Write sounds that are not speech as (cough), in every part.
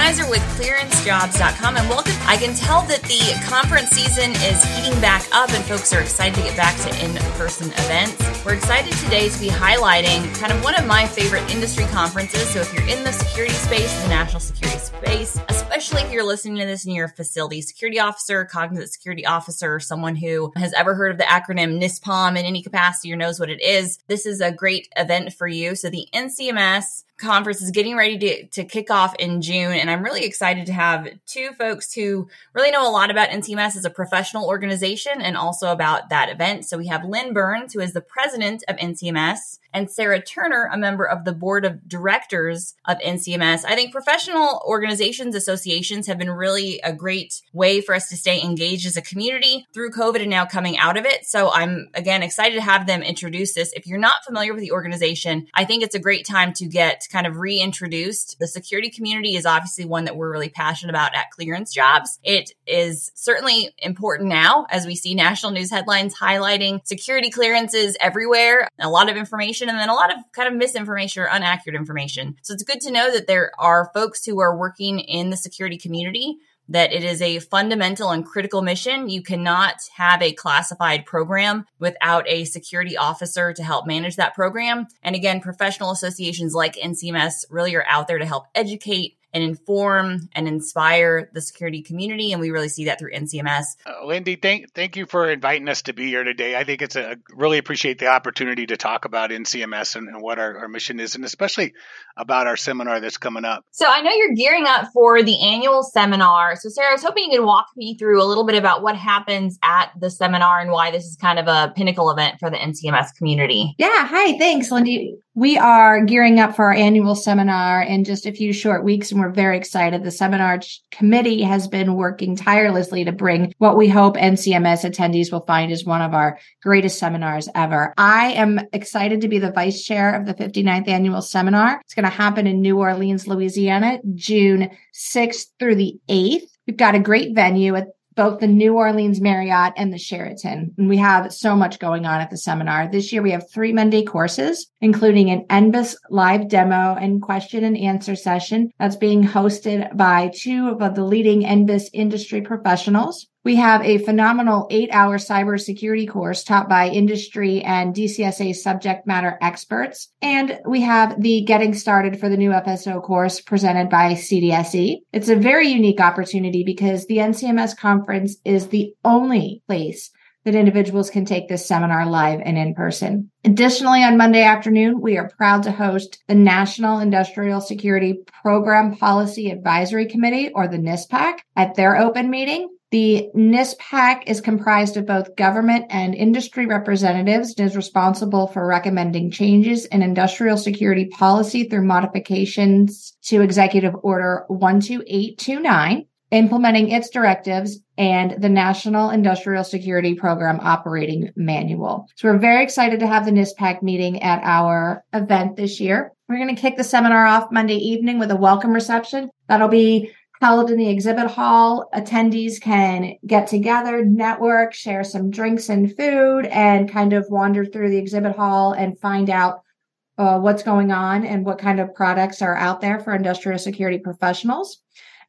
Kyzer with clearancejobs.com and welcome. I can tell that the conference season is heating back up and folks are excited to get back to in person events. We're excited today to be highlighting kind of one of my favorite industry conferences. So if you're in the security space, the national security space, especially if you're listening to this and you're a facility security officer, cognizant security officer, someone who has ever heard of the acronym NISPOM in any capacity or knows what it is, this is a great event for you. So the NCMS conference is getting ready to, to kick off in June. And I'm really excited to have two folks who really know a lot about NCMS as a professional organization and also about that event. So we have Lynn Burns, who is the president of NCMS, and Sarah Turner, a member of the board of directors of NCMS. I think professional organizations, associations have been really a great way for us to stay engaged as a community through COVID and now coming out of it. So I'm again excited to have them introduce this. If you're not familiar with the organization, I think it's a great time to get kind of reintroduced. The security community is obviously one that we're really passionate about at Clearance Jobs. It is certainly important now as we see national news headlines highlighting security clearances everywhere, a lot of information information and then a lot of kind of misinformation or inaccurate information. So it's good to know that there are folks who are working in the security community that it is a fundamental and critical mission. You cannot have a classified program without a security officer to help manage that program. And again, professional associations like NCMS really are out there to help educate and inform and inspire the security community. And we really see that through NCMS. Uh, Lindy, thank, thank you for inviting us to be here today. I think it's a really appreciate the opportunity to talk about NCMS and, and what our, our mission is, and especially about our seminar that's coming up. So I know you're gearing up for the annual seminar. So Sarah, I was hoping you could walk me through a little bit about what happens at the seminar and why this is kind of a pinnacle event for the NCMS community. Yeah. Hi. Thanks, Lindy. We are gearing up for our annual seminar in just a few short weeks, and we're very excited. The seminar committee has been working tirelessly to bring what we hope NCMS attendees will find is one of our greatest seminars ever. I am excited to be the vice chair of the 59th annual seminar. It's going to happen in New Orleans, Louisiana, June 6th through the 8th. We've got a great venue at both the New Orleans Marriott and the Sheraton. And we have so much going on at the seminar. This year we have three Monday courses, including an NBIS live demo and question and answer session that's being hosted by two of the leading NBIS industry professionals. We have a phenomenal eight hour cybersecurity course taught by industry and DCSA subject matter experts. And we have the Getting Started for the New FSO course presented by CDSE. It's a very unique opportunity because the NCMS conference is the only place that individuals can take this seminar live and in person. Additionally, on Monday afternoon, we are proud to host the National Industrial Security Program Policy Advisory Committee, or the NISPAC, at their open meeting. The NISPAC is comprised of both government and industry representatives and is responsible for recommending changes in industrial security policy through modifications to Executive Order 12829, implementing its directives, and the National Industrial Security Program Operating Manual. So we're very excited to have the NISPAC meeting at our event this year. We're going to kick the seminar off Monday evening with a welcome reception. That'll be held in the exhibit hall. Attendees can get together, network, share some drinks and food, and kind of wander through the exhibit hall and find out uh, what's going on and what kind of products are out there for industrial security professionals.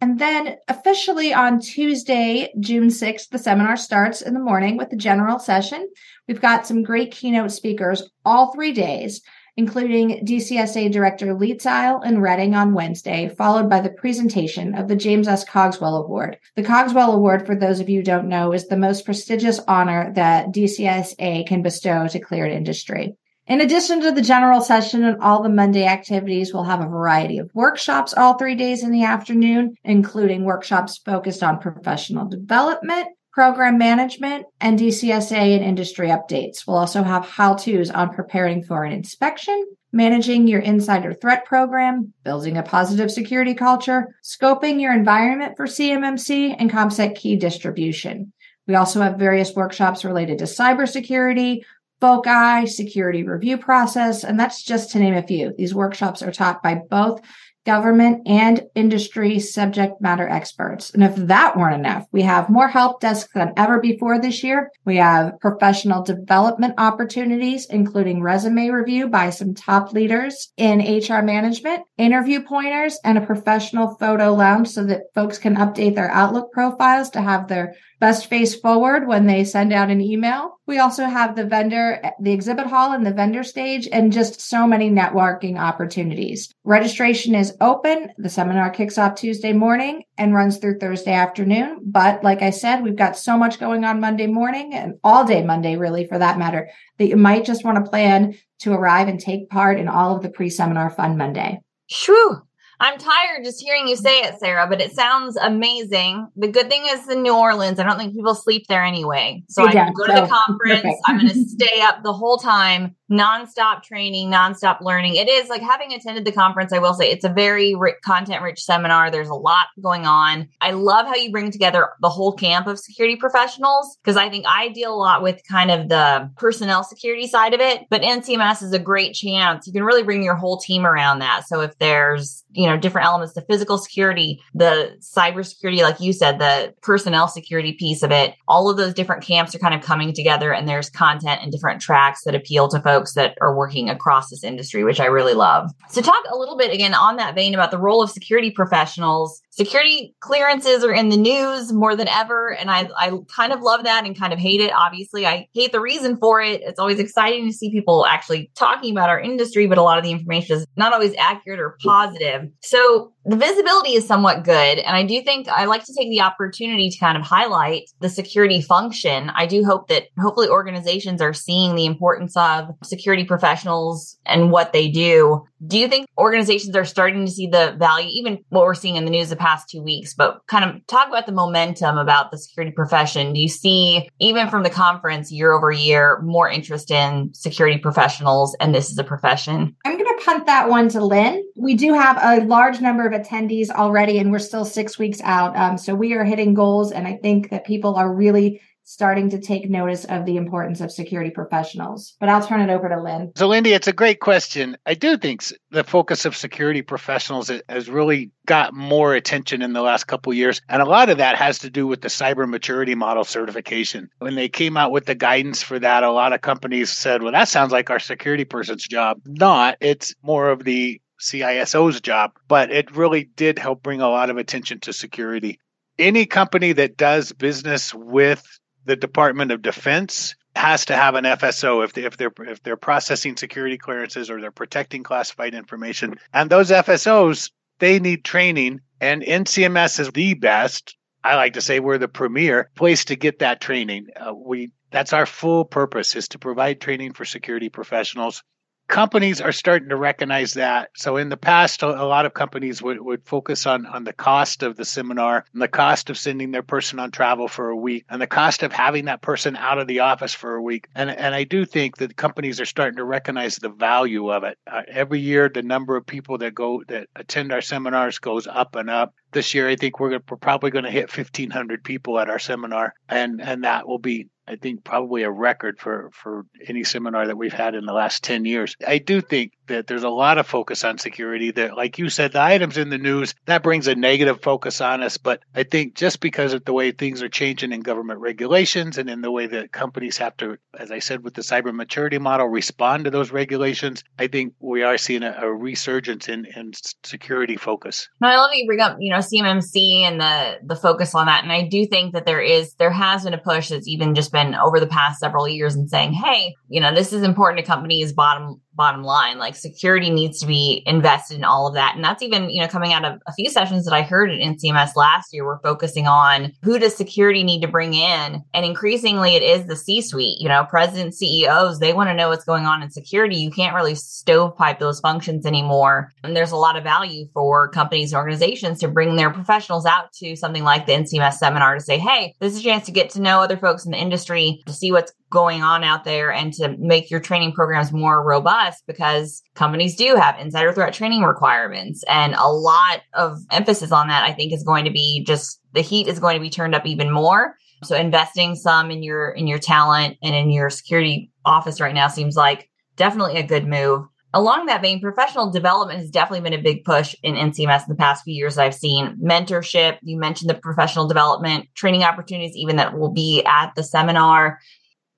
And then officially on Tuesday, June 6th, the seminar starts in the morning with the general session. We've got some great keynote speakers all three days including DCSA Director Lietzau and Redding on Wednesday, followed by the presentation of the James S. Cogswell Award. The Cogswell Award, for those of you who don't know, is the most prestigious honor that DCSA can bestow to cleared industry. In addition to the general session and all the Monday activities, we'll have a variety of workshops all three days in the afternoon, including workshops focused on professional development, program management, and DCSA and industry updates. We'll also have how to's on preparing for an inspection, managing your insider threat program, building a positive security culture, scoping your environment for CMMC, and ComSec key distribution. We also have various workshops related to cybersecurity, FOCI, security review process, and that's just to name a few. These workshops are taught by both government and industry subject matter experts. And if that weren't enough, we have more help desks than ever before this year. We have professional development opportunities, including resume review by some top leaders in HR management, interview pointers, and a professional photo lounge so that folks can update their Outlook profiles to have their best face forward when they send out an email. We also have the vendor, the exhibit hall and the vendor stage and just so many networking opportunities. Registration is open. The seminar kicks off Tuesday morning and runs through Thursday afternoon. But like I said, we've got so much going on Monday morning and all day Monday, really, for that matter, that you might just want to plan to arrive and take part in all of the pre-seminar fun Monday. Shoo! I'm tired just hearing you say it, Sarah, but it sounds amazing. The good thing is in New Orleans, I don't think people sleep there anyway. So I can go to the conference. I'm going to stay up the whole time nonstop training, nonstop learning. It is like having attended the conference, I will say it's a very rich, content rich seminar. There's a lot going on. I love how you bring together the whole camp of security professionals because I think I deal a lot with kind of the personnel security side of it, but NCMS is a great chance. You can really bring your whole team around that. So if there's, you know, different elements, the physical security, the cybersecurity, like you said, the personnel security piece of it, all of those different camps are kind of coming together and there's content and different tracks that appeal to folks that are working across this industry, which I really love. So, talk a little bit again on that vein about the role of security professionals. Security clearances are in the news more than ever. And I, I kind of love that and kind of hate it. Obviously, I hate the reason for it. It's always exciting to see people actually talking about our industry, but a lot of the information is not always accurate or positive. So, the visibility is somewhat good. And I do think I like to take the opportunity to kind of highlight the security function. I do hope that hopefully organizations are seeing the importance of security professionals and what they do. Do you think organizations are starting to see the value, even what we're seeing in the news the past two weeks, but kind of talk about the momentum about the security profession? Do you see, even from the conference year over year, more interest in security professionals and this is a profession? I'm going to punt that one to Lynn. We do have a large number of attendees already, and we're still six weeks out. Um, so we are hitting goals, and I think that people are really starting to take notice of the importance of security professionals. But I'll turn it over to Lynn. So, Lindy, it's a great question. I do think the focus of security professionals has really got more attention in the last couple years. And a lot of that has to do with the cyber maturity model certification. When they came out with the guidance for that, a lot of companies said, well, that sounds like our security person's job. Not, it's more of the CISO's job, but it really did help bring a lot of attention to security. Any company that does business with the Department of Defense has to have an FSO if they, if they're if they're processing security clearances or they're protecting classified information. And those FSOs they need training, and NCMS is the best. I like to say we're the premier place to get that training. Uh, we that's our full purpose is to provide training for security professionals companies are starting to recognize that. So in the past, a lot of companies would, would focus on, on the cost of the seminar and the cost of sending their person on travel for a week and the cost of having that person out of the office for a week. And, and I do think that companies are starting to recognize the value of it. Uh, every year, the number of people that go that attend our seminars goes up and up. This year, I think we're, we're probably going to hit 1,500 people at our seminar, and and that will be I think probably a record for, for any seminar that we've had in the last 10 years. I do think that there's a lot of focus on security that, like you said, the items in the news, that brings a negative focus on us. But I think just because of the way things are changing in government regulations and in the way that companies have to, as I said, with the cyber maturity model, respond to those regulations, I think we are seeing a, a resurgence in, in security focus. No, I love you bring up, you know, CMMC and the, the focus on that. And I do think that there is, there has been a push that's even just been over the past several years and saying, hey, you know, this is important to companies' bottom bottom line. Like security needs to be invested in all of that. And that's even, you know, coming out of a few sessions that I heard at NCMS last year, we're focusing on who does security need to bring in? And increasingly it is the C suite, you know, presidents, CEOs, they want to know what's going on in security. You can't really stovepipe those functions anymore. And there's a lot of value for companies and organizations to bring their professionals out to something like the NCMS seminar to say, hey, this is a chance to get to know other folks in the industry, to see what's going on out there and to make your training programs more robust because companies do have insider threat training requirements and a lot of emphasis on that I think is going to be just the heat is going to be turned up even more So investing some in your in your talent and in your security office right now seems like definitely a good move. Along that vein, professional development has definitely been a big push in NCMS in the past few years. I've seen mentorship. You mentioned the professional development, training opportunities, even that will be at the seminar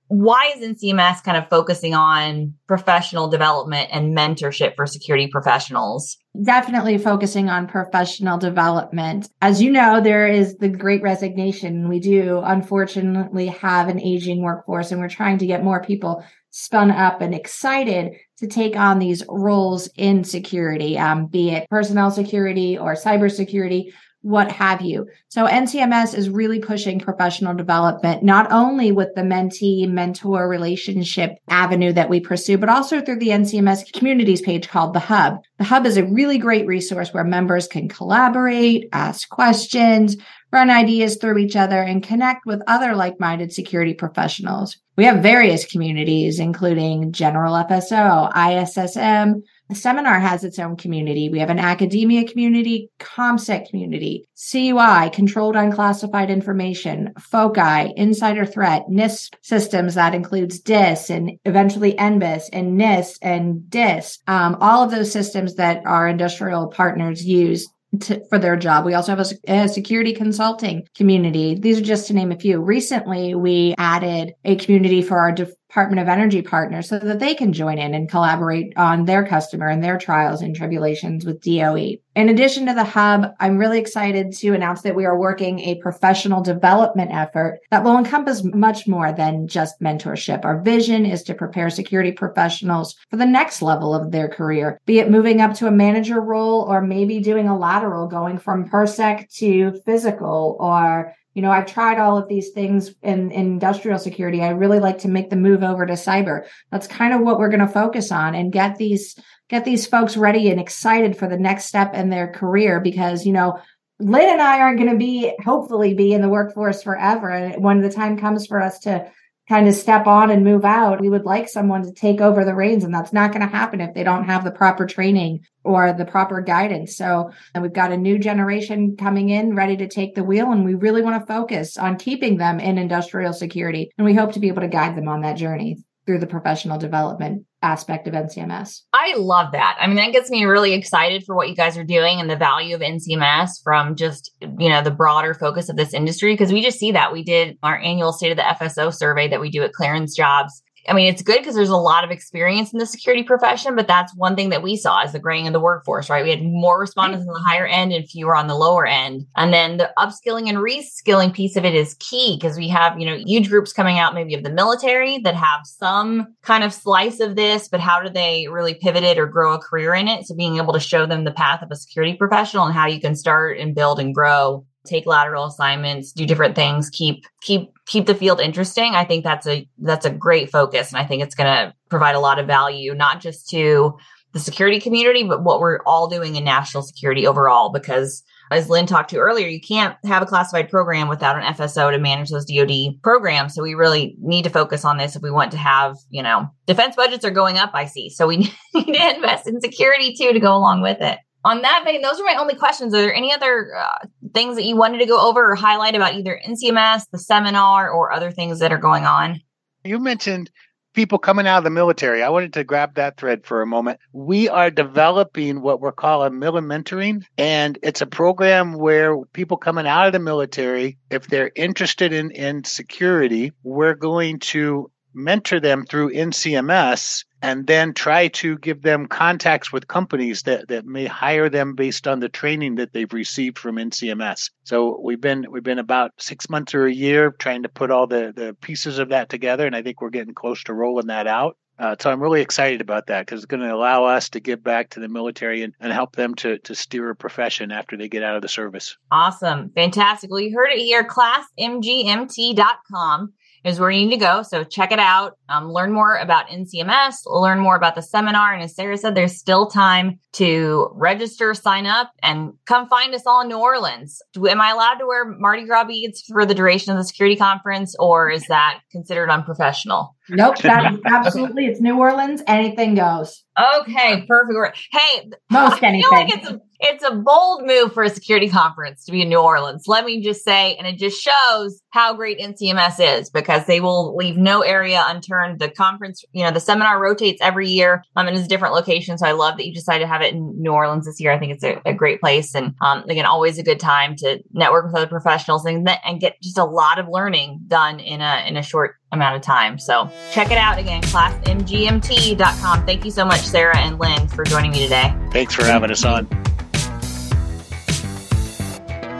why is NCMS kind of focusing on professional development and mentorship for security professionals? Definitely focusing on professional development. As you know, there is the great resignation. We do unfortunately have an aging workforce and we're trying to get more people spun up and excited to take on these roles in security, um, be it personnel security or cybersecurity what have you. So NCMS is really pushing professional development, not only with the mentee mentor relationship avenue that we pursue, but also through the NCMS communities page called the Hub. The Hub is a really great resource where members can collaborate, ask questions, run ideas through each other, and connect with other like minded security professionals. We have various communities, including General FSO, ISSM, the seminar has its own community. We have an academia community, ComSec community, CUI, controlled unclassified information, FOCI, insider threat, NISS systems that includes DISS and eventually NBIS and NISS and DISS. Um, all of those systems that our industrial partners use to, for their job. We also have a, a, security consulting community. These are just to name a few. Recently, we added a community for our Department of Energy partners so that they can join in and collaborate on their customer and their trials and tribulations with DOE. In addition to the hub, I'm really excited to announce that we are working a professional development effort that will encompass much more than just mentorship. Our vision is to prepare security professionals for the next level of their career, be it moving up to a manager role or maybe doing a lateral going from PERSEC to physical or you know, I've tried all of these things in, in, industrial security. I really like to make the move over to cyber. That's kind of what we're going to focus on and get these get these folks ready and excited for the next step in their career because, you know, Lynn and I aren't going to be hopefully be in the workforce forever. And when the time comes for us to kind of step on and move out. We would like someone to take over the reins, and that's not going to happen if they don't have the proper training or the proper guidance. So, and we've got a new generation coming in ready to take the wheel, and we really want to focus on keeping them in industrial security. And we hope to be able to guide them on that journey through the professional development aspect of NCMS. I love that. I mean, that gets me really excited for what you guys are doing and the value of NCMS from just, you know, the broader focus of this industry. Cause we just see that we did our annual state of the FSO survey that we do at ClearanceJobs I mean, it's good because there's a lot of experience in the security profession, but that's one thing that we saw as the graying of the workforce, right? We had more respondents on the higher end and fewer on the lower end. And then the upskilling and reskilling piece of it is key because we have, you know, huge groups coming out maybe of the military that have some kind of slice of this, but how do they really pivot it or grow a career in it? So being able to show them the path of a security professional and how you can start and build and grow take lateral assignments, do different things, keep keep keep the field interesting. I think that's a that's a great focus and I think it's going to provide a lot of value not just to the security community but what we're all doing in national security overall because as Lynn talked to earlier, you can't have a classified program without an FSO to manage those DoD programs. So we really need to focus on this if we want to have, you know, defense budgets are going up, I see. So we (laughs) need to invest in security too to go along with it on that vein, those are my only questions. Are there any other uh, things that you wanted to go over or highlight about either NCMS, the seminar, or other things that are going on? You mentioned people coming out of the military. I wanted to grab that thread for a moment. We are developing what we're calling Miller mentoring, and it's a program where people coming out of the military, if they're interested in, in security, we're going to mentor them through NCMS and then try to give them contacts with companies that, that may hire them based on the training that they've received from NCMS. So we've been we've been about six months or a year trying to put all the, the pieces of that together, and I think we're getting close to rolling that out. Uh, so I'm really excited about that because it's going to allow us to give back to the military and, and help them to, to steer a profession after they get out of the service. Awesome. Fantastic. Well, you heard it here, classmgmt.com is where you need to go. So check it out. Um, learn more about NCMS, learn more about the seminar. And as Sarah said, there's still time to register, sign up, and come find us all in New Orleans. Am I allowed to wear Mardi Gras beads for the duration of the security conference, or is that considered unprofessional? Nope, (laughs) that is absolutely it's New Orleans. Anything goes. Okay, perfect. Hey, most anything. I feel like it's a, it's a bold move for a security conference to be in New Orleans. Let me just say, and it just shows how great NCMS is because they will leave no area unturned. The conference, you know, the seminar rotates every year um, and it's a different location. So I love that you decided to have it in New Orleans this year. I think it's a, a great place and um, again, always a good time to network with other professionals and, and get just a lot of learning done in a in a short amount of time. So check it out again, classmgmt.com. Thank you so much, Sarah and Lynn, for joining me today. Thanks for having us on.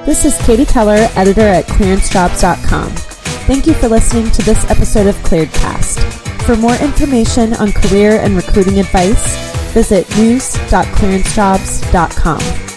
This is Katie Keller, editor at clearancejobs.com. Thank you for listening to this episode of ClearedCast. For more information on career and recruiting advice, visit news.clearancejobs.com.